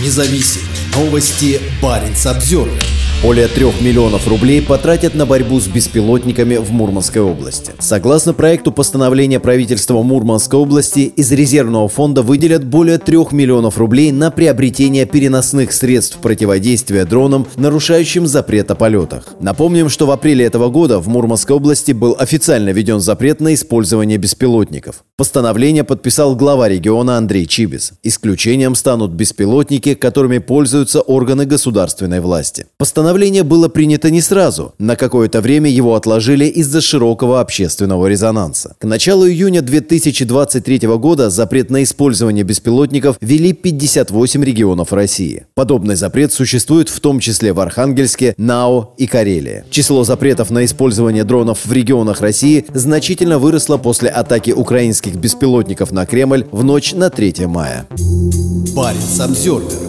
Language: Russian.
независим. Новости Баренц Обзервер. Более трех миллионов рублей потратят на борьбу с беспилотниками в Мурманской области. Согласно проекту постановления правительства Мурманской области, из резервного фонда выделят более трех миллионов рублей на приобретение переносных средств противодействия дронам, нарушающим запрет о полетах. Напомним, что в апреле этого года в Мурманской области был официально введен запрет на использование беспилотников. Постановление подписал глава региона Андрей Чибис. Исключением станут беспилотники, которыми пользуются органы государственной власти. Постановление Постановление было принято не сразу. На какое-то время его отложили из-за широкого общественного резонанса. К началу июня 2023 года запрет на использование беспилотников ввели 58 регионов России. Подобный запрет существует в том числе в Архангельске, НАО и Карелии. Число запретов на использование дронов в регионах России значительно выросло после атаки украинских беспилотников на Кремль в ночь на 3 мая. Баренц Обзервер.